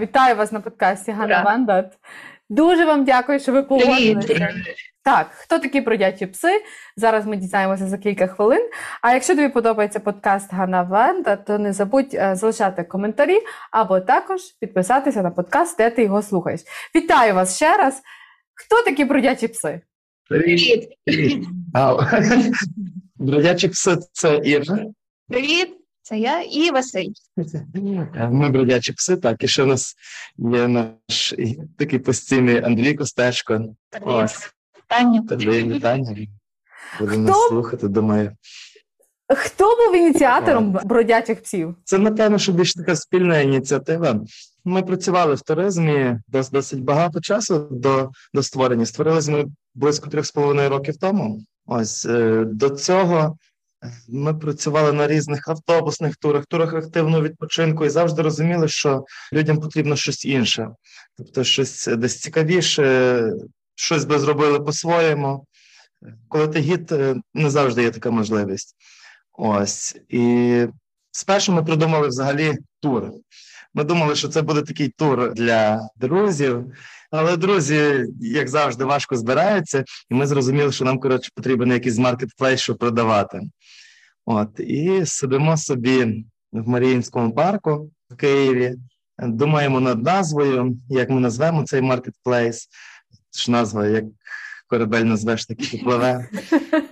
Вітаю вас на подкасті Ганна Вандат. Дуже вам дякую, що ви погодилися. Так, хто такі бродячі пси? Зараз ми дізнаємося за кілька хвилин. А якщо тобі подобається подкаст Ганна Венда, то не забудь е, залишати коментарі або також підписатися на подкаст, де ти його слухаєш. Вітаю вас ще раз. Хто такі бродячі пси? Привіт! Бродячі пси це Іржа. Привіт! Це я і Василь. Ми бродячі пси, так, і ще в нас є наш такий постійний Андрій Костечко. Ось. Вітання. вітання. Будемо Хто... слухати, думаю. Хто був ініціатором бродячих псів? Це, напевно, що більш така спільна ініціатива. Ми працювали в туризмі досить, досить багато часу до до створення. Створилися ми близько трьох з половиною років тому. Ось е, до цього ми працювали на різних автобусних турах, турах активного відпочинку і завжди розуміли, що людям потрібно щось інше, тобто щось десь цікавіше, щось би зробили по-своєму. Коли ти гід, е, не завжди є така можливість. Ось і спершу ми придумали взагалі тур. Ми думали, що це буде такий тур для друзів, але друзі, як завжди, важко збираються, і ми зрозуміли, що нам коротше потрібен якийсь маркетплейс, щоб продавати. От і сидимо собі в Маріїнському парку в Києві. Думаємо над назвою, як ми назвемо цей маркетплейс. Ж назва, як корабель назвеш, так і попливе.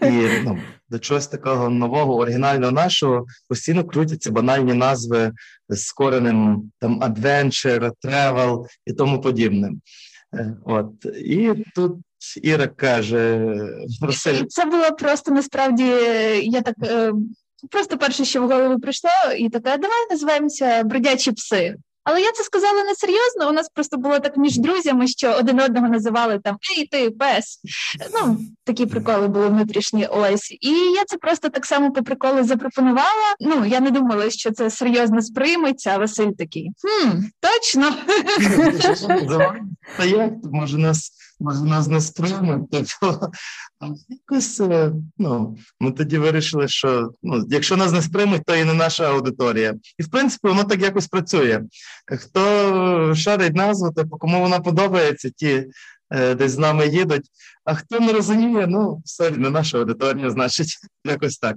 І ну, до чогось такого нового, оригінального нашого постійно крутяться банальні назви з коренем там adventure, travel і тому подібне. Е, от і тут Іра каже, Василь. це було просто насправді. Я так е, просто перше, що в голову прийшло, і таке, давай називаємося бродячі пси. Але я це сказала не серйозно. У нас просто було так між друзями, що один одного називали там Ей, ти пес. Ну такі приколи були внутрішні. Ось і я це просто так само по приколу запропонувала. Ну я не думала, що це серйозно сприйметься. а Василь такий хм, точно. Та як може нас може нас не сприймуть, тобто якось е, ну ми тоді вирішили, що ну якщо нас не сприймуть, то і не наша аудиторія. І в принципі воно так якось працює. Хто шарить назву, то по кому вона подобається, ті е, десь з нами їдуть. А хто не розуміє, ну все не наша аудиторія, значить, якось так.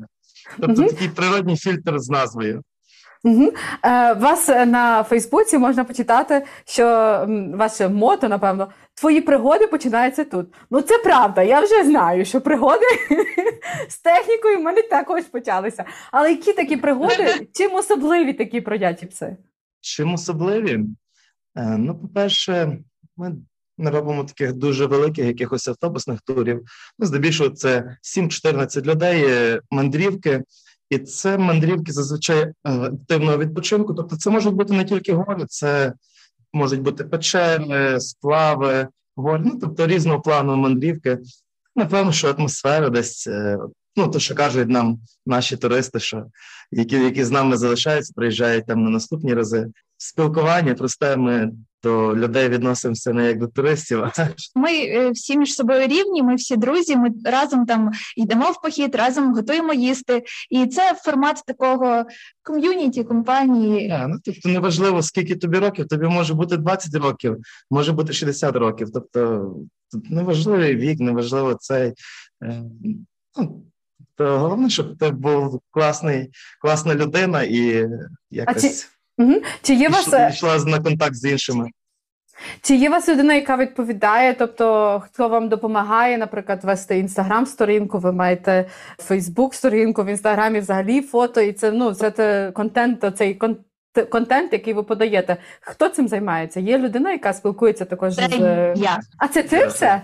Тобто угу. такий природній фільтр з назвою. Угу. Е, Вас на Фейсбуці можна почитати, що ваше мото, напевно, твої пригоди починаються тут. Ну це правда, я вже знаю, що пригоди з технікою в мене також почалися. Але які такі пригоди, чим особливі такі бродячі пси? Чим особливі? Е, ну, по-перше, ми не робимо таких дуже великих якихось автобусних турів. Ну, здебільшого, це 7-14 людей, мандрівки. І це мандрівки зазвичай е, активного відпочинку. Тобто, це можуть бути не тільки гори, це можуть бути печери, сплави, гори, ну тобто різного плану мандрівки. Напевно, що атмосфера десь, е, ну то, що кажуть нам наші туристи, що які які з нами залишаються, приїжджають там на наступні рази. Спілкування просте ми до людей відносимося не як до туристів. а Ми е, всі між собою рівні. Ми всі друзі. Ми разом там йдемо в похід, разом готуємо їсти, і це формат такого ком'юніті компанії. Yeah, ну тобто неважливо, скільки тобі років. Тобі може бути 20 років, може бути 60 років. Тобто неважливий вік, неважливо цей. Е, ну, то головне, щоб ти був класний, класна людина і якось. Угу. Чи є вас е, йшла на контакт з іншими? Чи є у вас людина, яка відповідає? Тобто, хто вам допомагає, наприклад, вести інстаграм-сторінку, ви маєте Фейсбук-сторінку в інстаграмі, взагалі фото, і це ну це те, контент, цей контент, який ви подаєте. Хто цим займається? Є людина, яка спілкується також це з я. А це ти все?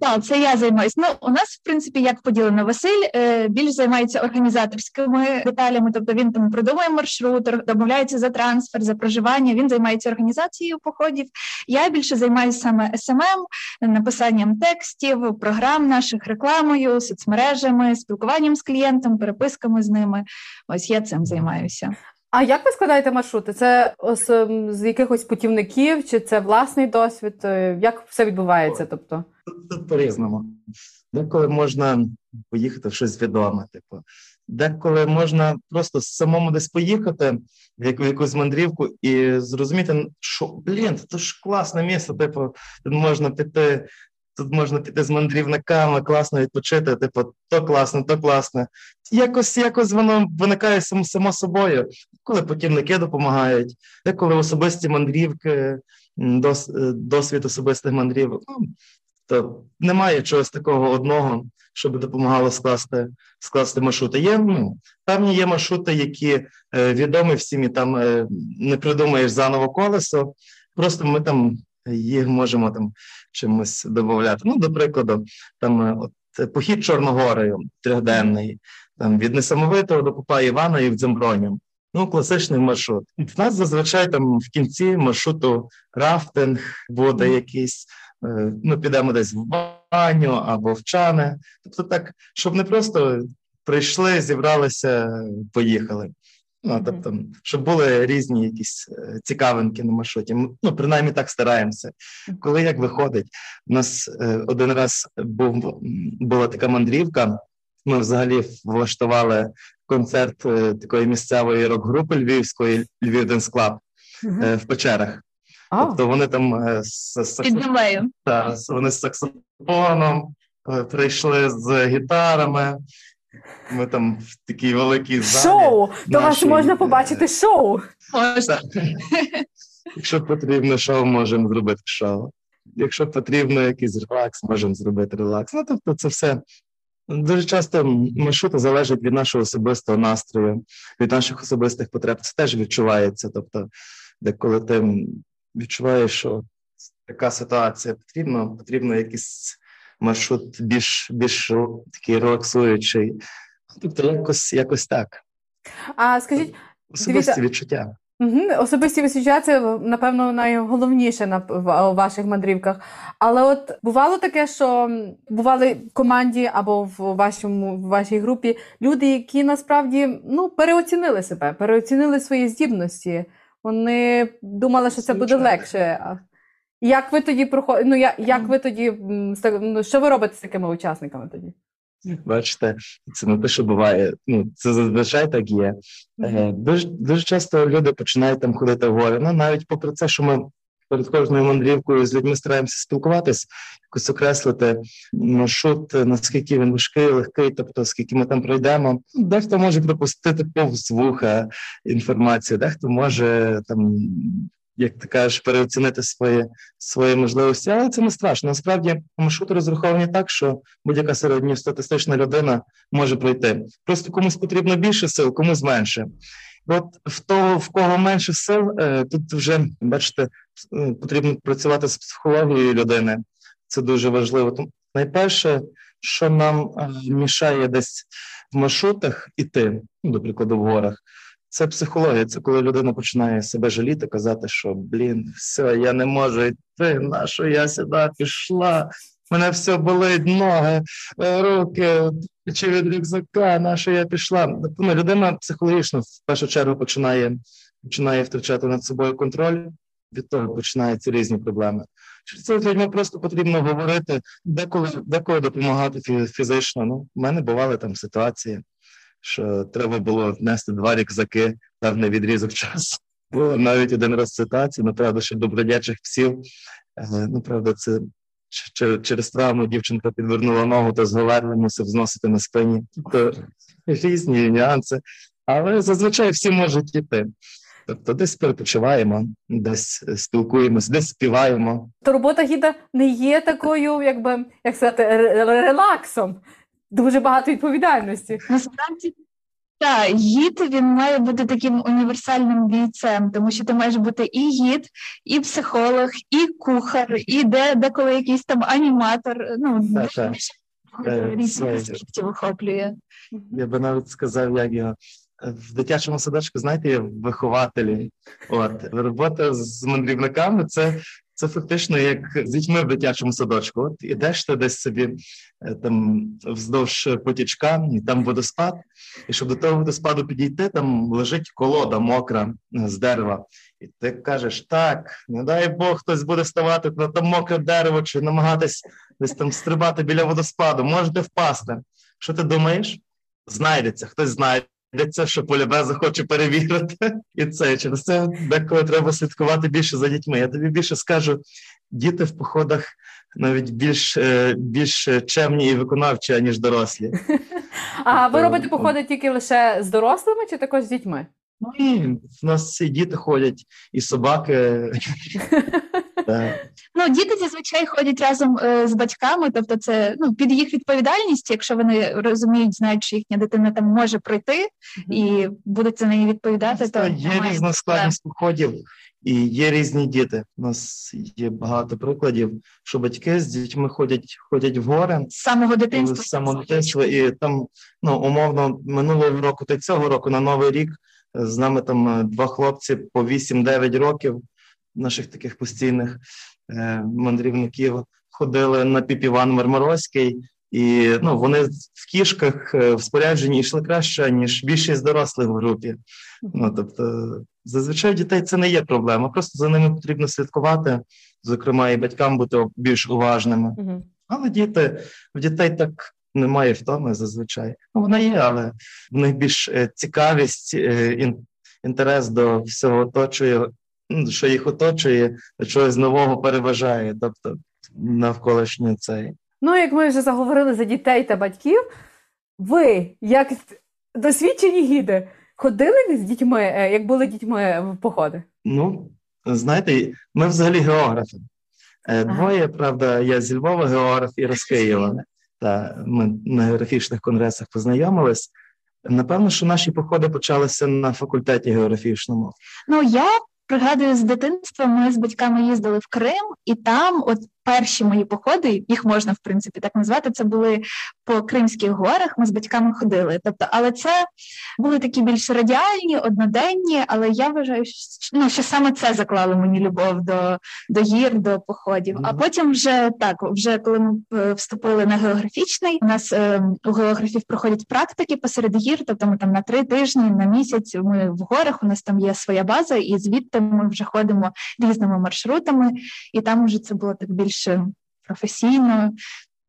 Так, це я займаюся. Ну, у нас, в принципі, як поділено Василь е, більш займається організаторськими деталями, тобто він там придумує маршрут, домовляється за трансфер, за проживання. Він займається організацією походів. Я більше займаюся саме SMM, написанням текстів, програм наших рекламою, соцмережами, спілкуванням з клієнтом, переписками з ними. Ось я цим займаюся. А як ви складаєте маршрути? Це з, з якихось путівників, чи це власний досвід? Е, як все відбувається? Тобто? Тут по-різному. Деколи можна поїхати в щось відоме, типу. Деколи можна просто самому десь поїхати в якусь мандрівку і зрозуміти, що блін, це ж класне місце, типу, тут можна піти Тут можна піти з мандрівниками, класно відпочити, типу, то класно, то класно. Якось якось воно виникає само, само собою, коли потівники допомагають, деколи особисті мандрівки, дос, досвід особистих мандрівок. Ну, то немає чогось такого одного, щоб допомагало скласти скласти маршрути. Є ну, певні є маршрути, які е, відомі всім, і там е, не придумаєш заново колесо. Просто ми там їх можемо там чимось додати. Ну, до прикладу, там е, от похід Чорногорою трьохденний, там від несамовитого до Попа Івана і в Дземброні. Ну, класичний маршрут. В нас зазвичай там в кінці маршруту рафтинг буде якийсь. Е, ну, підемо десь в баню або в чани. Тобто, так, щоб не просто прийшли, зібралися, поїхали. Ну, тобто, щоб були різні якісь е, цікавинки на маршруті. Ну, принаймні так стараємося. Коли як виходить, у нас е, один раз був була така мандрівка. Ми взагалі влаштували концерт е, такої місцевої рок-групи львівської Львів Склаб в печерах. Oh. Тобто вони там з, та, вони з саксофоном прийшли з гітарами. Ми там в такій великій залі. Шоу! То вас можна побачити шоу. Можна. Якщо потрібно шоу, можемо зробити шоу. Якщо потрібно якийсь релакс, можемо зробити релакс. Ну, тобто, це все. Дуже часто маршрути залежать від нашого особистого настрою, від наших особистих потреб. Це теж відчувається. Тобто, де коли ти відчуваєш, що така ситуація потрібна, потрібно якийсь маршрут більш більш такий релаксуючий. Тобто, якось якось так. А скажіть, особисті дивіться, відчуття. Угу, Особисті відчуття це, напевно, найголовніше на в ваших мандрівках. Але от бувало таке, що бували в команді або в вашому в вашій групі люди, які насправді ну, переоцінили себе, переоцінили свої здібності. Вони думали, що це буде легше. Як ви тоді проходите? Ну, як, як ви тоді ну, що ви робите з такими учасниками тоді? Бачите, це не те, що буває. Ну це зазвичай так є. Е, Дуже дуже часто люди починають там ходити в гори. Ну навіть попри це, що ми перед кожною мандрівкою з людьми стараємося спілкуватись, якось окреслити маршрут, наскільки він важкий, легкий, тобто скільки ми там пройдемо. Дехто може пропустити повз вуха інформацію, дехто може там як ти кажеш, переоцінити свої свої можливості, але це не страшно. Насправді маршрути розраховані так, що будь-яка середньостатистична людина може пройти. Просто комусь потрібно більше сил, комусь менше. От в того, в кого менше сил, е, тут вже бачите, е, потрібно працювати з психологією людини. Це дуже важливо. Тому найперше, що нам е, мішає десь в маршрутах іти, ну, до прикладу, в горах. Це психологія, це коли людина починає себе жаліти, казати, що блін, все, я не можу йти, на що я сюди пішла, мене все болить, ноги, е, руки, чи від рюкзака, на що я пішла. Ну, людина психологічно в першу чергу починає починає втрачати над собою контроль, від того починаються різні проблеми. Через це людьми просто потрібно говорити, деколи деколи допомагати фізично. Ну, в мене бували там ситуації що треба було нести два рюкзаки певний відрізок часу. Було навіть один раз ситуація, ну, правда, що добродячих псів. Е, ну, правда, це через травму дівчинка підвернула ногу, то зговерли, мусив зносити на спині. То різні нюанси. Але зазвичай всі можуть йти. Тобто десь перепочиваємо, десь спілкуємося, десь співаємо. То робота гіда не є такою, якби як сказати, релаксом дуже багато відповідальності. Насправді Так, гід він має бути таким універсальним бійцем, тому що ти маєш бути і гід, і психолог, і кухар, і де деколи якийсь там аніматор. Ну Так, так. Е, різні охоплює. Я би навіть сказав, як його. В дитячому садочку, знаєте, є вихователі. От робота з мандрівниками це, це фактично як з дітьми в дитячому садочку. От ідеш ти десь собі е, там вздовж потічка, і там водоспад. І щоб до того водоспаду підійти, там лежить колода мокра е, з дерева. І ти кажеш: так, не дай Бог, хтось буде ставати на там мокре дерево чи намагатись десь там стрибати біля водоспаду, можете впасти. Що ти думаєш? Знайдеться, хтось знайдеться, що полюбе захоче перевірити. І це через це деколи треба слідкувати більше за дітьми. Я тобі більше скажу, діти в походах навіть більш, е, більш чемні і виконавчі, аніж дорослі. А ви Тобто, робите походи тільки лише з дорослими чи також з дітьми? Ну і в нас і діти ходять, і собаки. Ну, діти зазвичай ходять разом е, з батьками, тобто це ну під їх відповідальність, якщо вони розуміють, знають, що їхня дитина там може пройти і будуть за неї відповідати, то Є різна складність походів і є різні діти. У нас є багато прикладів, що батьки з дітьми ходять, ходять в гори. з самого дитинства. з самого дитинства, і там ну умовно минулого року та цього року на новий рік е, з нами там е, два хлопці по 8-9 років, наших таких постійних е, мандрівників, ходили на піпіван Мармарозький. І ну вони в кішках е, в спорядженні йшли краще ніж більшість дорослих в групі. Ну тобто, зазвичай дітей це не є проблема. Просто за ними потрібно слідкувати, зокрема, і батькам бути більш уважними. Мгм. Але діти в дітей так немає втоми зазвичай. Ну, вона є, але в них більш е, цікавість, інтерес до всього оточує, що їх оточує, чогось нового переважає, тобто навколишнє цей. Ну, як ми вже заговорили за дітей та батьків, ви, як досвідчені гіди, ходили з дітьми, е, як були дітьми в походи? Ну, знаєте, ми взагалі географи. Е, Ага. Двоє, правда, я зі Львова географ і з Києва. Та ми на географічних конгресах познайомились. Напевно, що наші походи почалися на факультеті географічному. Ну я пригадую з дитинства. Ми з батьками їздили в Крим, і там, от перші мої походи, їх можна в принципі так назвати. Це були по Кримських горах. Ми з батьками ходили. Тобто, але це були такі більш радіальні, одноденні. Але я вважаю, що, ну, що саме це заклало мені любов до, до гір, до походів. А потім вже так, вже коли ми е, вступили на географічний, у нас е, у географів проходять практики посеред гір, тобто ми там на три тижні, на місяць ми в горах. У нас там є своя база, і звідти ми вже ходимо різними маршрутами, і там вже це було так більше професійно.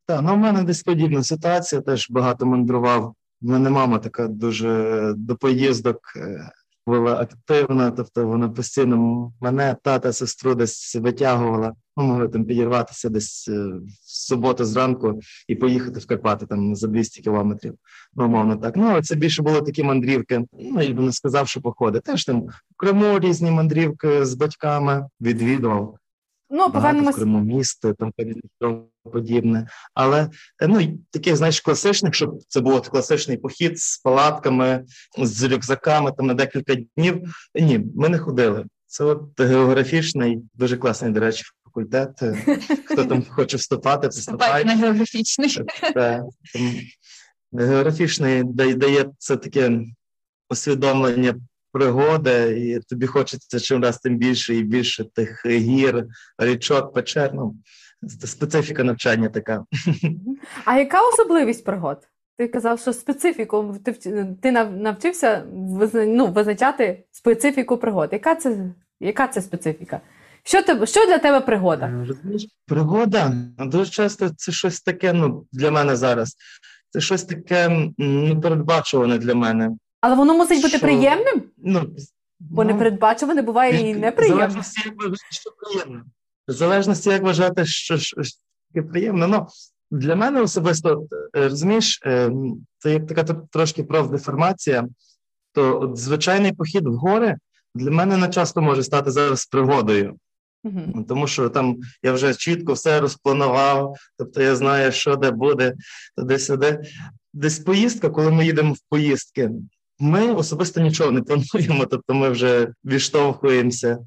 Так, ну в мене десь подібна ситуація, теж багато мандрував. В мене мама така дуже до поїздок е, була активна, тобто вона постійно мене, тата, сестру десь витягувала. Ми могли там підірватися десь е, в суботу зранку і поїхати в Карпати там за 200 кілометрів. Ну, умовно так. Ну, це більше було такі мандрівки. Ну, я б не сказав, що походи. Теж там в Криму різні мандрівки з батьками відвідував Ну, багато в повернемось. Криму місто, там подібне. Але е, ну таких, знаєш, класичних, щоб це був класичний похід з палатками, з рюкзаками там на декілька днів. Ні, ми не ходили. Це от географічний, дуже класний, до речі, факультет. Е, Хто там хоче вступати, Вступати на географічний. Географічний дає це таке усвідомлення пригоди, і тобі хочеться чим раз тим більше і більше тих гір, річок, печер. Ну, специфіка навчання така. А яка особливість пригод? Ти казав, що специфіку ти, ти нав- навчився ну, визначати специфіку пригод. Яка це, яка це специфіка? Що, тебе, що для тебе пригода? Е, Розумієш, пригода дуже часто це щось таке. Ну для мене зараз. Це щось таке непередбачуване для мене. Але воно мусить бути Що? приємним, Ну, бо ну, непередбачуване буває і В неприємне. залежності, як вважати, що приємно. В залежності, як вважати, що, що, що таке приємно. Ну, для мене особисто, е, розумієш, е, це як така трошки профдеформація, то от звичайний похід в гори для мене не часто може стати зараз пригодою. Ну, Тому що там я вже чітко все розпланував, тобто я знаю, що де буде, туди-сюди. Десь поїздка, коли ми їдемо в поїздки, ми особисто нічого не плануємо, тобто ми вже відштовхуємося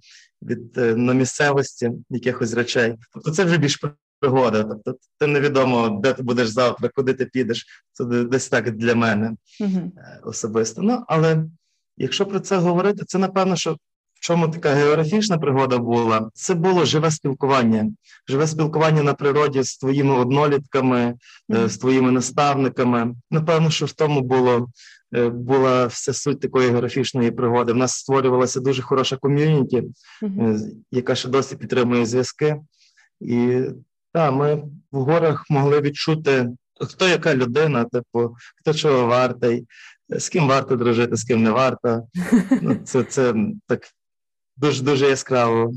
від е, на місцевості якихось речей. Тобто, це вже більш пригода. Тобто, ти невідомо, де ти будеш завтра, куди ти підеш. Це десь так для мене Угу. особисто. Ну але якщо про це говорити, це напевно, що в чому така географічна пригода була, це було живе спілкування, живе спілкування на природі з твоїми однолітками, е, з твоїми наставниками. Напевно, що в тому було була вся суть такої географічної пригоди. В нас створювалася дуже хороша ком'юніті, е, яка ще досі підтримує зв'язки. І так, ми в горах могли відчути, хто яка людина, типу, хто чого вартий, з ким варто дружити, з ким не варто. Ну, це, це так дуже дуже яскраво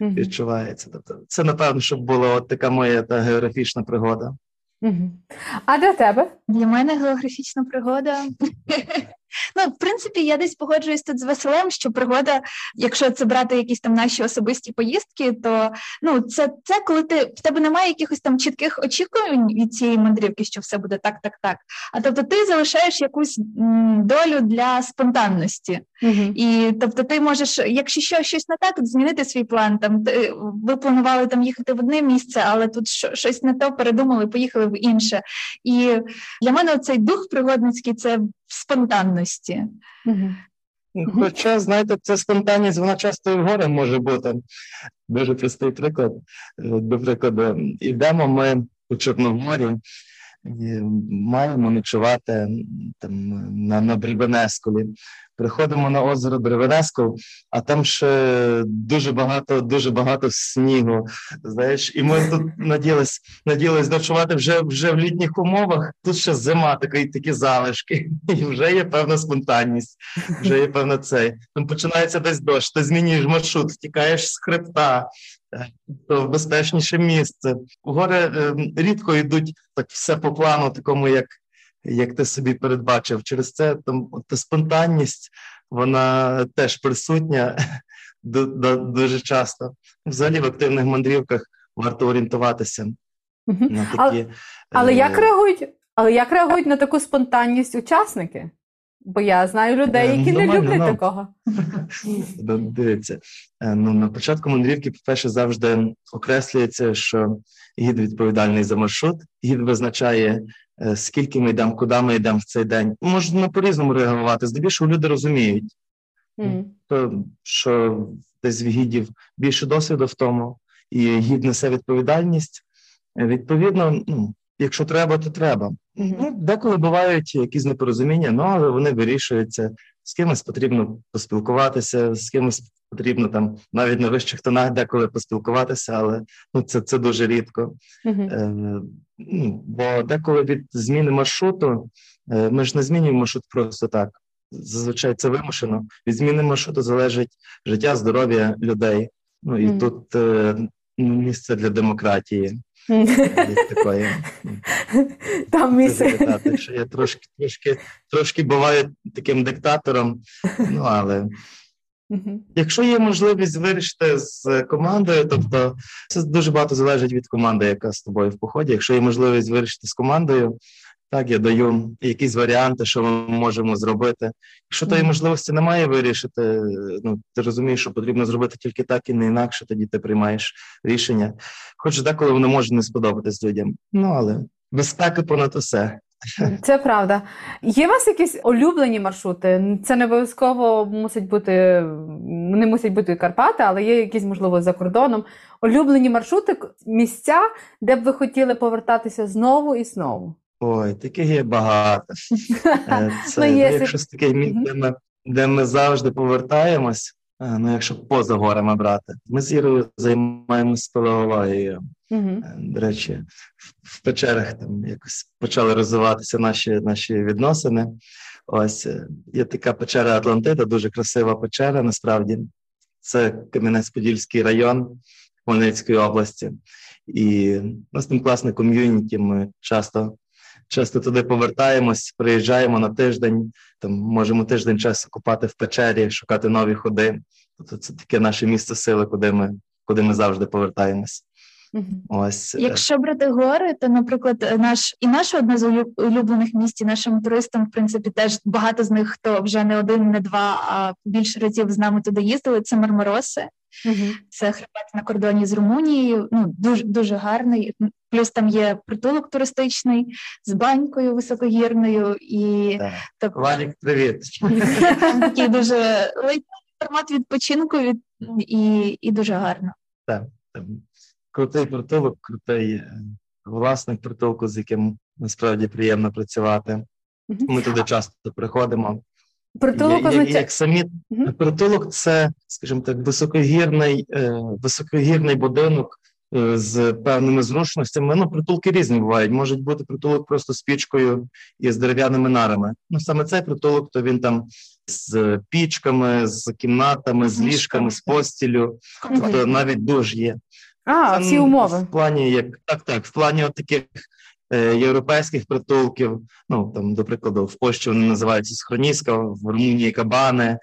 відчувається. Тобто, це напевно, щоб була от така моя та географічна пригода. Угу. А для тебе? Для мене географічна пригода. Ну, в принципі, я десь погоджуюсь тут з Василем, що пригода, якщо це брати якісь там наші особисті поїздки, то ну це, це коли ти в тебе немає якихось там чітких очікувань від цієї мандрівки, що все буде так, так, так. А тобто ти залишаєш якусь долю для спонтанності. Угу. І тобто, ти можеш, якщо що, щось не так, змінити свій план. Там ти, ви планували там їхати в одне місце, але тут що, щось не то передумали, поїхали в інше. І для мене цей дух пригодницький це спонтанності. Угу. Хоча, знаєте, ця спонтанність, вона часто і в горе може бути. Дуже простий приклад. Е, До прикладу, йдемо ми у Чорногорі, маємо ночувати там на, на Бребенескулі. Приходимо на озеро Бревенескул, а там ще дуже багато, дуже багато снігу. Знаєш, і ми тут надіялись, надіялись ночувати вже, вже в літніх умовах. Тут ще зима, такі, такі залишки, і вже є певна спонтанність, вже є певна цей. Там починається десь дощ, ти змінюєш маршрут, втікаєш з хребта, в безпечніше місце. Гори е, рідко йдуть так все по плану, такому, як як ти собі передбачив. Через це там та спонтанність, вона теж присутня дуже часто. Взагалі в активних мандрівках варто орієнтуватися Угу. на такі. Але, але як реагують? Але як реагують на таку спонтанність учасники? Бо я знаю людей, Е, які не люблять ну. такого. Дивіться, е, ну на початку мандрівки, по-перше, завжди окреслюється, що гід відповідальний за маршрут, гід визначає, е, скільки ми йдемо, куди ми йдемо в цей день. Можна по-різному реагувати. Здебільшого люди розуміють, Мгм. то, що десь в гідів більше досвіду в тому, і гід несе відповідальність. Відповідно, ну, якщо треба, то треба. Ну, деколи бувають якісь непорозуміння, ну але вони вирішуються. З кимось потрібно поспілкуватися, з кимось потрібно там навіть на вищих тонах деколи поспілкуватися, але ну це, це дуже рідко. Е, ну, бо деколи від зміни маршруту е, ми ж не змінюємо маршрут просто так. Зазвичай це вимушено. Від зміни маршруту залежить життя, здоров'я людей. Ну і тут е, ну, місце для демократії. Як такої. Там місце. що я трошки, трошки, трошки буваю таким диктатором. Ну але якщо є можливість вирішити з командою, тобто це дуже багато залежить від команди, яка з тобою в поході. Якщо є можливість вирішити з командою, так я даю якісь варіанти, що ми можемо зробити. Якщо тої можливості немає вирішити, ну ти розумієш, що потрібно зробити тільки так і не інакше, тоді ти приймаєш рішення. Хоч деколи воно може не сподобатись людям. Ну але безпека понад усе. Це правда. Є у вас якісь улюблені маршрути? Це не обов'язково мусить бути, не мусять бути Карпати, але є якісь, можливо, за кордоном. Улюблені маршрути, місця, де б ви хотіли повертатися знову і знову. Ой, таких є багато. Е, Це Ну, ну, є якщо таке місце, де ми, де ми завжди повертаємось, е, ну якщо поза горами брати, ми з Ірою займаємося спелеологією. Угу. Е, До речі, в, в печерах там якось почали розвиватися наші, наші відносини. Ось є така печера Атлантида, дуже красива печера. Насправді це Кам'янець-Подільський район Хмельницької області, і у нас там класне ком'юніті. Ми часто. Часто туди повертаємось, приїжджаємо на тиждень, там можемо тиждень часу купати в печері, шукати нові ходи. Тобто це таке наше місце сили, куди ми, куди ми завжди повертаємось. Ось е, Якщо брати гори, то, наприклад, наш і наше одне з улю- улюблених місць, і нашим туристам, в принципі, теж багато з них, хто вже не один, не два, а більше разів з нами туди їздили. Це Мармароси. Мгм. Це хребет на кордоні з Румунією. Ну дуже дуже гарний. Плюс там є притулок туристичний з банькою високогірною, і так. так, Валік, привіт. такий дуже лайтовий формат відпочинку від і, і дуже гарно. Там крутий притулок, крутий е, власник притулку, з яким насправді приємно працювати. Ми туди часто приходимо. Притулок означає. як самі притулок, це, скажімо так, високогірний, е, високогірний будинок е, з певними зручностями. Ну, притулки різні бувають. Можуть бути притулок просто з пічкою і з дерев'яними нарами. Ну, саме цей притулок, то він там з пічками, з кімнатами, з ліжками, з постілю. Тобто навіть душ є. А, всі умови. В плані, як так, так, в плані от таких е, європейських притулків, ну там, до прикладу, в Польщі вони називаються схроніска, в Румунії кабани,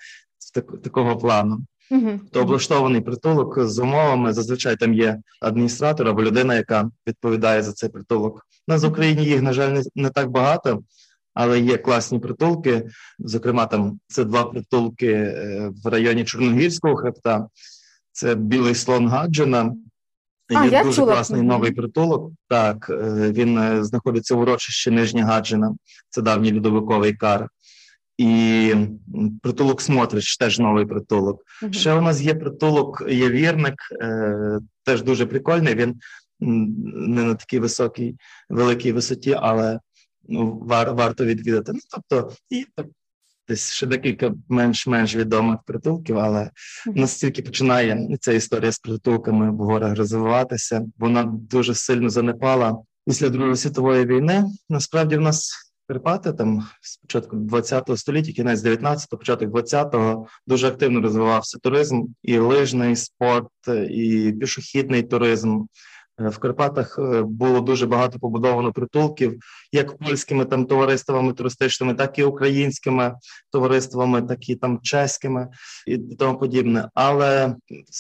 так, такого плану. Мгм. То облаштований притулок з умовами. Зазвичай там є адміністратор або людина, яка відповідає за цей притулок. У нас в Україні їх, на жаль, не, не так багато. Але є класні притулки. Зокрема, там це два притулки е, в районі Чорногірського хребта. Це білий слон Гаджина. А, Є я дуже чула класний новий притулок. Так, е, він е, знаходиться в урочищі Нижня Гаджина. Це давній льодовиковий кар. І притулок Смотрич, теж новий притулок. Мгм. Ще у нас є притулок Явірник, е, теж дуже прикольний. Він не на такій високій, великій висоті, але ну, вар, варто відвідати. Ну, тобто, і так, десь ще декілька менш-менш відомих притулків, але настільки починає ця історія з притулками в горах розвиватися. Вона дуже сильно занепала після Другої світової війни. Насправді, в нас Карпати там з початку 20 століття, кінець 19-го, початок 20-го, дуже активно розвивався туризм, і лижний спорт, і пішохідний туризм. В Карпатах е, було дуже багато побудовано притулків, як польськими там товариствами туристичними, так і українськими товариствами, так і там чеськими і тому подібне. Але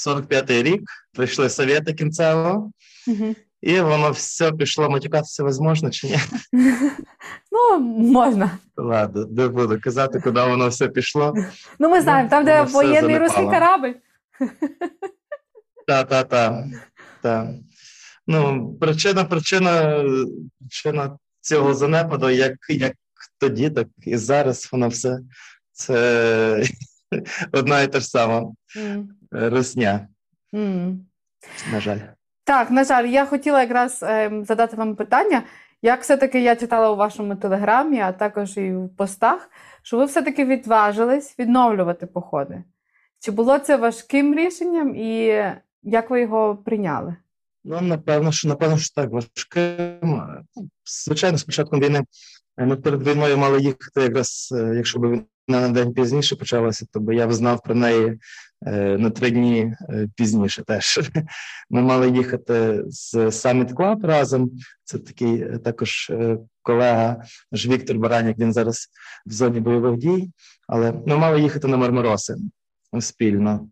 45-й рік прийшли совєти кінцево, Мгм. і воно все пішло матюкатися возможно чи ні? Ну, можна. Ладно, не буду казати, куди воно все пішло. Ну, ми знаємо, там, де воєнний руський корабль. Та, та, та, та. Ну, причина, причина, причина цього занепаду, як, як тоді, так і зараз воно все це одна і та ж сама М. русня, М. на жаль. Так, на жаль, я хотіла якраз ем, задати вам питання. Як все-таки я читала у вашому телеграмі, а також і в постах, що ви все-таки відважились відновлювати походи. Чи було це важким рішенням і як ви його прийняли? Ну, напевно, що напевно, що так важким. Звичайно, з початком війни е, ми перед війною мали їхати якраз, е, якщо б війна на день пізніше почалася, то би я б знав про неї е, на три дні пізніше теж. Ми мали їхати з Summit Club разом. Це такий також колега наш Віктор Баранік, він зараз в зоні бойових дій, але ми мали їхати на Мармароси спільно.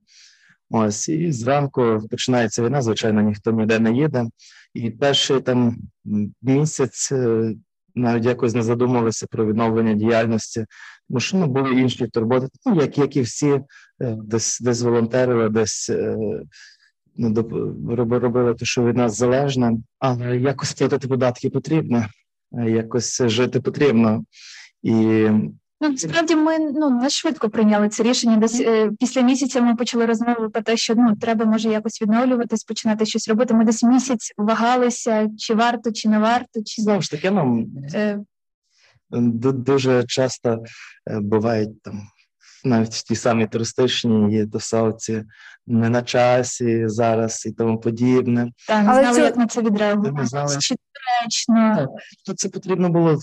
Ось і зранку починається війна. Звичайно, ніхто ніде не їде. І перший там місяць е, навіть якось не задумувалися про відновлення діяльності, тому що ну, були інші турботи, ну, як, як і всі, е, десь десь волонтерили, десь е, ну, робили те, що від нас залежне, але якось платити податки потрібно, якось жити потрібно. І Ну, насправді ми ну не швидко прийняли це рішення. Десь е, після місяця ми почали розмови про те, що ну треба може якось відновлюватись, починати щось робити. Ми десь місяць вагалися, чи варто, чи не варто, чи знову ж таки, нам е, дуже часто е, бувають там навіть в ті самі туристичні є тусовці не на часі зараз і тому подібне. та не Але знали, це- як на це відреагувати. Чи доречно. То це потрібно було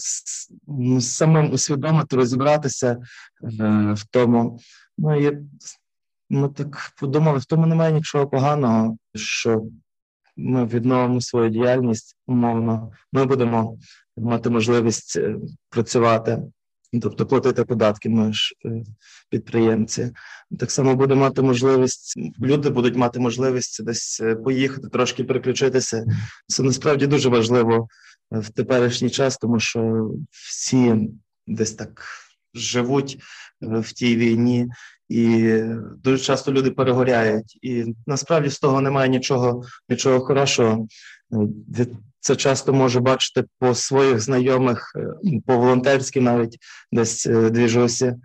самим усвідомити, розібратися е, в тому. Ну і ми так подумали, в тому немає нічого поганого, що ми відновимо свою діяльність умовно. Ми будемо мати можливість е, працювати тобто платити податки, ми е, підприємці. Так само буде мати можливість, люди будуть мати можливість десь е, поїхати, трошки переключитися. Це насправді дуже важливо в теперішній час, тому що всі десь так живуть в тій війні, і дуже часто люди перегоряють. І насправді з того немає нічого, нічого хорошого. Це часто може бачити по своїх знайомих, е, по волонтерськи навіть десь е, двіжуся,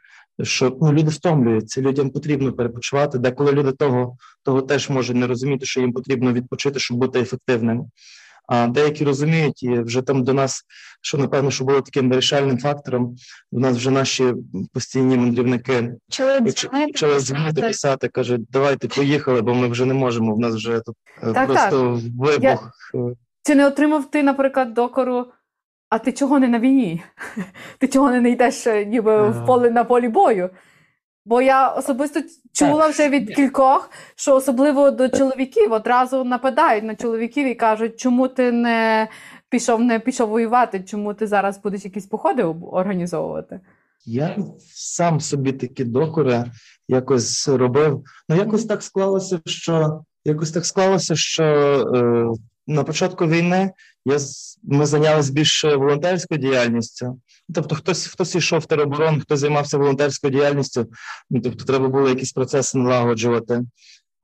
що ну, люди втомлюються, людям потрібно перепочивати. Деколи люди того того теж можуть не розуміти, що їм потрібно відпочити, щоб бути ефективним. А деякі розуміють, і вже там до нас, що напевно, що було таким вирішальним фактором, до нас вже наші постійні мандрівники почали дзвонити, писати, кажуть, давайте поїхали, бо ми вже не можемо. В нас вже тут е, так, просто так. вибух. Я... Чи не отримав ти, наприклад, докору? А ти чого не на війні? Ти чого не йдеш е, ніби в поле на полі бою? Бо я особисто чула вже від кількох, що особливо до чоловіків одразу нападають на чоловіків і кажуть, чому ти не пішов, не пішов воювати, чому ти зараз будеш якісь походи організовувати? Я сам собі такі докори якось робив. Ну якось так склалося, що якось так склалося, що е, на початку війни я ми зайнялися більше волонтерською діяльністю. Тобто, хтось хтось йшов в тероборон, хто займався волонтерською діяльністю, ну, тобто треба було якісь процеси налагоджувати.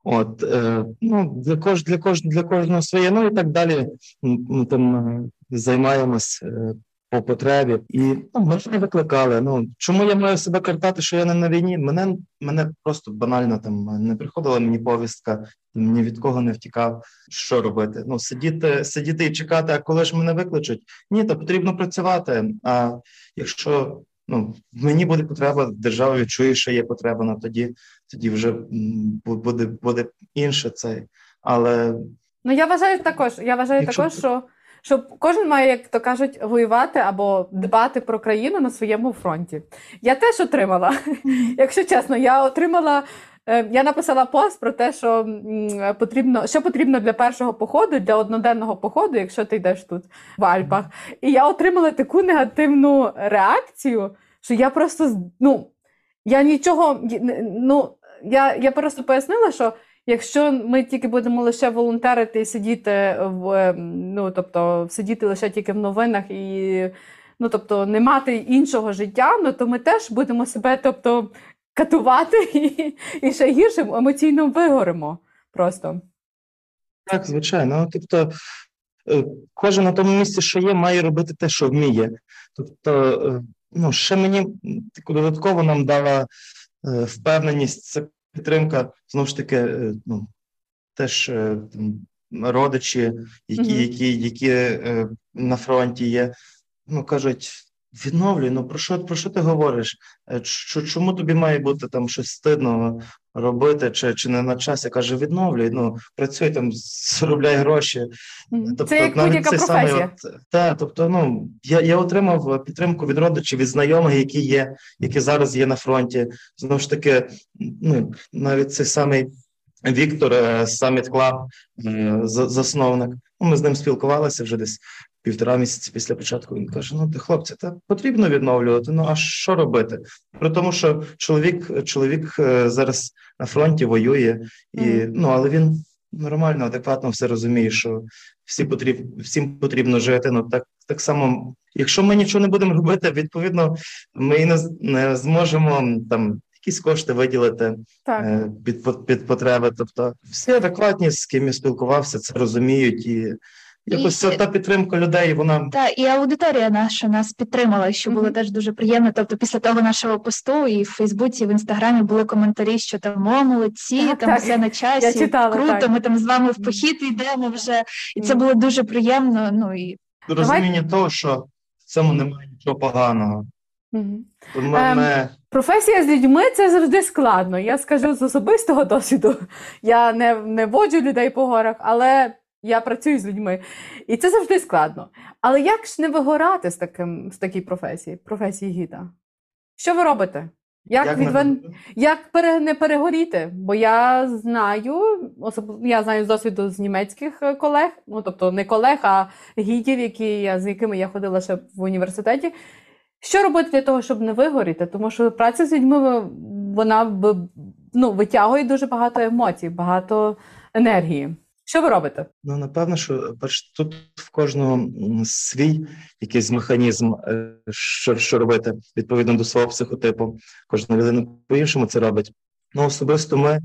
От е, ну для кож для кож для кожного своє, ну і так далі. Ми там е, займаємось е, по потребі, і ну, мене не викликали. Ну чому я маю себе картати, що я не на війні? Мене мене просто банально там не приходила мені повістка, ні від кого не втікав. Що робити? Ну сидіти, сидіти і чекати, а коли ж мене викличуть? Ні, то потрібно працювати. А якщо ну мені буде потреба, держава відчує, що є потреба, ну тоді тоді вже буде буде інше цей. Але ну я вважаю також. Я вважаю якщо... також, що що кожен має, як то кажуть, воювати або дбати про країну на своєму фронті. Я теж отримала, якщо чесно, я отримала. Е, я написала пост про те, що потрібно, що потрібно для першого походу, для одноденного походу, якщо ти йдеш тут в Альпах. І я отримала таку негативну реакцію, що я просто ну, я нічого ну, я, я просто пояснила, що Якщо ми тільки будемо лише волонтерити і сидіти в ем, ну тобто сидіти лише тільки в новинах і ну тобто не мати іншого життя, ну то ми теж будемо себе тобто катувати і, і ще гірше емоційно вигоримо просто. Так, звичайно. Ну, тобто е, кожен на тому місці, що є, має робити те, що вміє. Тобто, е, ну ще мені додатково нам дала е, впевненість це підтримка знову ж таки, е, ну теж е, родичі, які які, які е, на фронті є, ну кажуть. Відновлюй, ну про що про що ти говориш? Чому тобі має бути там щось стидно робити, чи чи не на часі? Каже, відновлюй, ну працюй там, заробляй гроші. Тобто, Це як будь-яка професія. Та, тобто, ну я я отримав підтримку від родичів, від знайомих, які є, які зараз є на фронті. Знову ж таки, ну навіть цей самий Віктор Summit Club, засновник. Ну, Ми з ним спілкувалися вже десь півтора місяці після початку. Він каже: Ну, ти хлопці, та потрібно відновлювати. Ну а що робити? При тому, що чоловік чоловік е, зараз на фронті воює, і mm. ну але він нормально, адекватно все розуміє, що всі потріб, всім потрібно жити. Ну так так само, якщо ми нічого не будемо робити, відповідно, ми і не, не зможемо там. Якісь кошти виділити так. Е, під під потреби. Тобто всі адекватні, з ким я спілкувався, це розуміють і Якось і, та підтримка людей, вона Так, і аудиторія наша нас підтримала, що було mm-hmm. теж дуже приємно. Тобто, після того нашого посту і в Фейсбуці, і в інстаграмі були коментарі, що там о, молодці, так, там так. все на часі, Я читала, круто. Так. Ми там з вами в похід йдемо вже, і це було дуже приємно. Ну і розуміння Давай... того, що в цьому немає нічого поганого. Mm-hmm. Ем. Професія з людьми це завжди складно. Я скажу з особистого досвіду. Я не не воджу людей по горах, але я працюю з людьми. І це завжди складно. Але як ж не вигорати з таким, з такій професії, професії гіда? Що ви робите? Як як, відвен... як пере... не перегоріти? Бо я знаю, особ... я знаю з досвіду з німецьких е, колег, ну тобто не колег, а гідів, які я, з якими я ходила ще в університеті, Що робити для того, щоб не вигоріти? Тому що праця з людьми вона ну, витягує дуже багато емоцій, багато енергії. Що ви робите? Ну напевно, що бач, тут в кожного свій якийсь механізм, е, що що робити відповідно до свого психотипу. Кожна людина по-іншому це робить. Ну особисто ми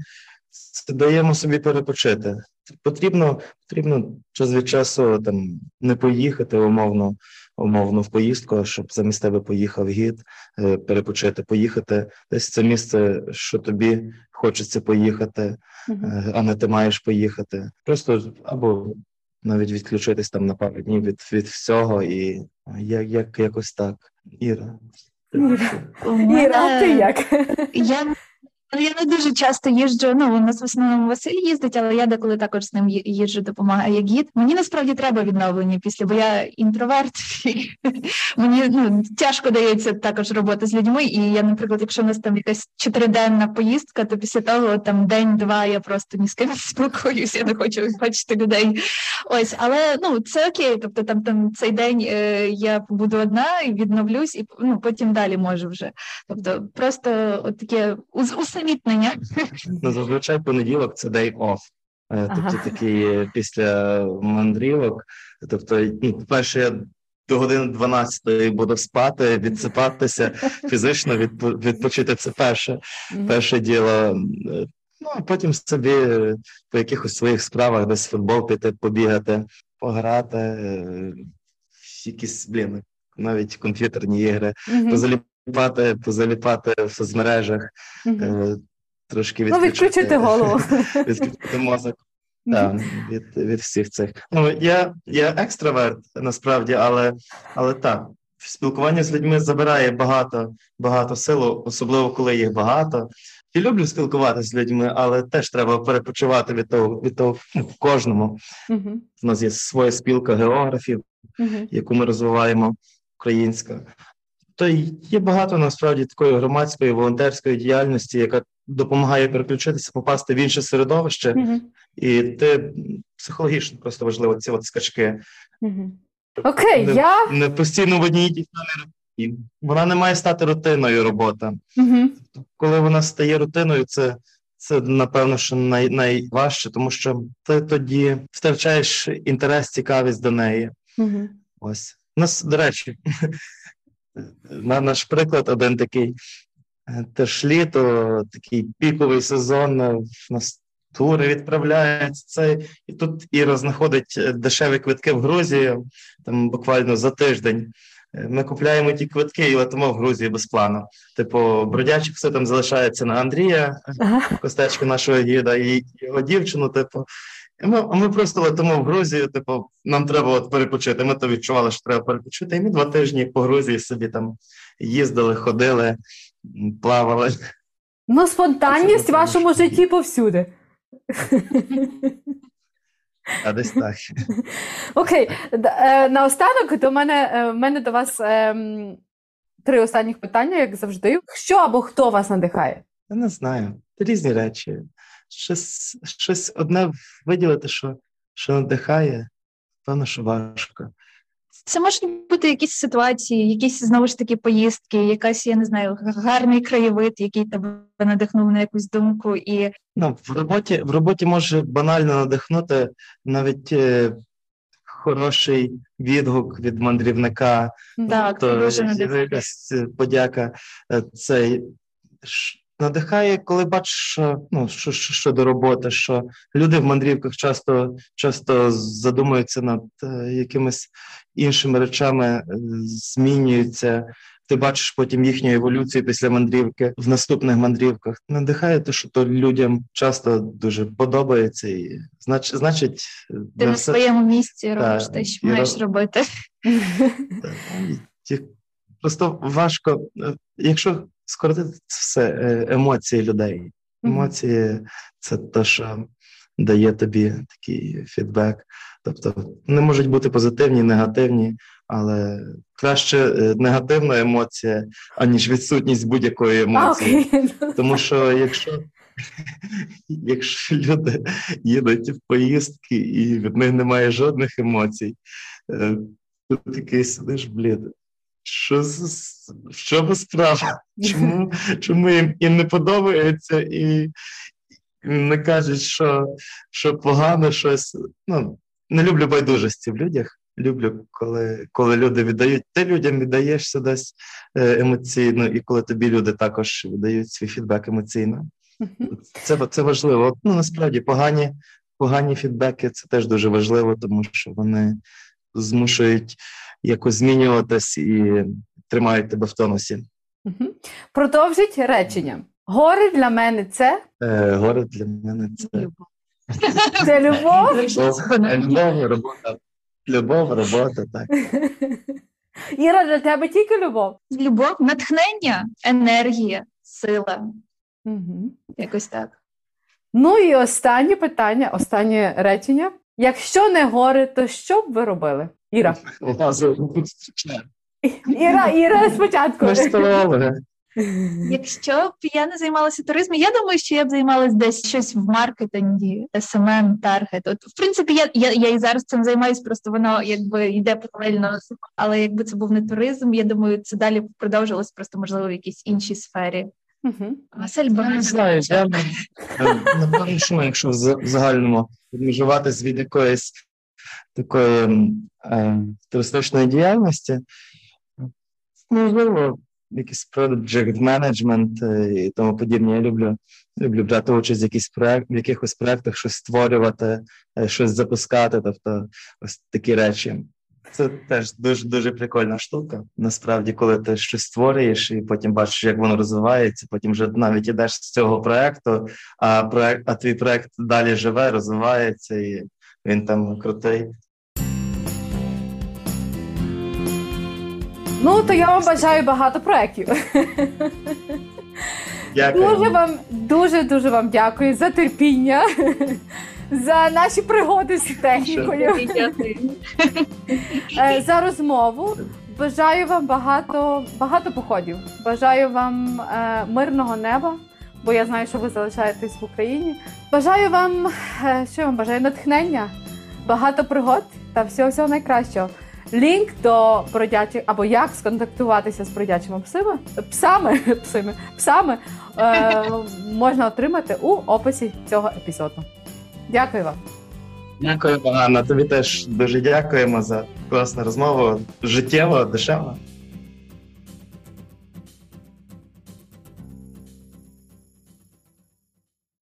даємо собі перепочити. Потрібно потрібно час від часу там не поїхати умовно, умовно в поїздку, щоб замість тебе поїхав гід, е, перепочити, поїхати десь це місце, що тобі хочеться поїхати, uh-huh. а не ти маєш поїхати. Просто або навіть відключитись там на пару днів від від всього, і як, як якось так. Іра. Іра, Іра, а ти як? Я Ну, я не дуже часто їжджу. Ну у нас в основному Василь їздить, але я деколи також з ним їжджу, допомагаю як гід. Мені насправді треба відновлення після, бо я інтроверт. Мені ну тяжко дається також робота з людьми. І я, наприклад, якщо в нас там якась чотириденна поїздка, то після того там день-два я просто ні з ким не спілкуюся, я не хочу бачити людей. Ось, але ну це окей. Тобто, там там цей день е, я побуду одна і відновлюсь, і ну потім далі можу вже. Тобто, просто от таке усе усамітнення. Ну, зазвичай понеділок це day off. Е, тобто ага. такий після мандрівок. Тобто, ну, по-перше, я до години 12 буду спати, відсипатися фізично відпочити. Це перше перше діло. Ну а потім собі по якихось своїх справах десь футбол піти, побігати, пограти, е, якісь блін, навіть комп'ютерні ігри, mm-hmm позаліпати, позаліпати в соцмережах, mm-hmm. трошки відключити, ну, відключити голову. Відключити мозок. Так, від від всіх цих. Ну я я екстраверт насправді, але але так, спілкування з людьми забирає багато багато силу, особливо коли їх багато. Я люблю спілкуватися з людьми, але теж треба перепочивати від того від того в кожному. Uh-huh. У нас є своя спілка географів, uh-huh. яку ми розвиваємо українська то є багато насправді такої громадської волонтерської діяльності, яка допомагає переключитися, попасти в інше середовище, mm-hmm. і ти психологічно просто важливо ці от скачки. Mm-hmm. Окей, не, я не постійно в одній тій рутині. Вона не має стати рутиною робота. Mm-hmm. Коли вона стає рутиною, це. Це напевно, що най, найважче, тому що ти тоді втрачаєш інтерес, цікавість до неї. Mm-hmm. Ось нас, до речі, на наш приклад один такий. Е, теж літо, такий піковий сезон, е, в нас тури відправляються цей, і тут Іра знаходить е, дешеві квитки в Грузію, там буквально за тиждень. Ми купляємо ті квитки і летимо в Грузію без плану. Типу, бродячик все там залишається на Андрія, ага. костечку нашого гіда, і його дівчину, типу, ми ми просто летимо в Грузію, типу, нам треба от перепочити. Ми то відчували, що треба перепочити. І ми два тижні по Грузії собі там їздили, ходили, плавали. Ну, спонтанність в вашому житті повсюди. А десь так. Окей. Е, наостанок до мене е, в мене до вас ем, три останніх питання, як завжди. Що або хто вас надихає? Я не знаю. Різні речі щось щось одне виділити, що що надихає, певно, що важко. Це можуть бути якісь ситуації, якісь знову ж таки поїздки, якась, я не знаю, гарний краєвид, який тебе надихнув на якусь думку. І ну, в роботі в роботі може банально надихнути навіть е, хороший відгук від мандрівника, так, то дуже якась подяка. Е, цей надихає, коли бачиш, ну що щодо роботи, що люди в мандрівках часто часто задумуються над е, якимись іншими речами, е, змінюються. Ти бачиш потім їхню еволюцію після мандрівки в наступних мандрівках. Надихає те, що то людям часто дуже подобається, і значить, значить, ти на все... своєму місці робиш те, що маєш робити. Просто важко, е, якщо скоротити все е, емоції людей. Емоції це те, що дає тобі такий фідбек. Тобто не можуть бути позитивні, негативні, але краще е, негативна емоція, аніж відсутність будь-якої емоції. Okay. Тому що якщо якщо люди їдуть в поїздки і від них немає жодних емоцій, то такий сидиш, блід. Що в чому справа? Чому чому їм і не подобається, і не кажуть, що що погано щось. Ну, Не люблю байдужості в людях. Люблю, коли коли люди віддають, ти людям віддаєшся десь е, емоційно, і коли тобі люди також віддають свій фідбек емоційно. Це це важливо. Ну насправді погані погані фідбеки це теж дуже важливо, тому що вони змушують якось змінюватись і тримають тебе в тонусі. Продовжіть речення. Гори для мене це. Е, Гори для мене це. Любов. Це любов? Любов, робота. Любов, робота, так. Іра, для тебе тільки любов? Любов, натхнення, енергія, сила. Угу. Якось так. Ну і останнє питання, останнє речення. Якщо не гори, то що б ви робили? Іра. Іра, Іра, спочатку. Якщо б я не займалася туризмом, я думаю, що я б займалася десь щось в маркетингі, SMM, таргет. От, в принципі, я я, я і зараз цим займаюся, просто воно якби йде паралельно. Але якби це був не туризм, я думаю, це далі продовжилось просто можливо в якійсь іншій сфері. Угу. Василь не знаю, я напевно, що якщо в загальному відмежуватись від якоїсь такої е, туристичної діяльності, можливо, якийсь project management і тому подібне. Я люблю люблю брати участь в якісь проект, в якихось проектах, щось створювати, е, щось запускати, тобто ось такі речі. Це теж дуже дуже прикольна штука. Насправді, коли ти щось створюєш і потім бачиш, як воно розвивається, потім вже навіть ідеш з цього проекту, а проект, а твій проект далі живе, розвивається, і він там крутий. Ну, то я вам бажаю багато проєктів. Дякую. Дуже вам дуже дуже вам дякую за терпіння, за наші пригоди з технікою, е, за розмову. Бажаю вам багато багато походів. Бажаю вам е, мирного неба, бо я знаю, що ви залишаєтесь в Україні. Бажаю вам, е, що я вам бажаю натхнення, багато пригод та всього всього найкращого. Лінк до бродячих або як сконтактуватися з бродячими псами псами псами, псами е, можна отримати у описі цього епізоду. Дякую вам. Дякую, Ганна. Тобі теж дуже дякуємо за класну розмову. Життєво, дешево.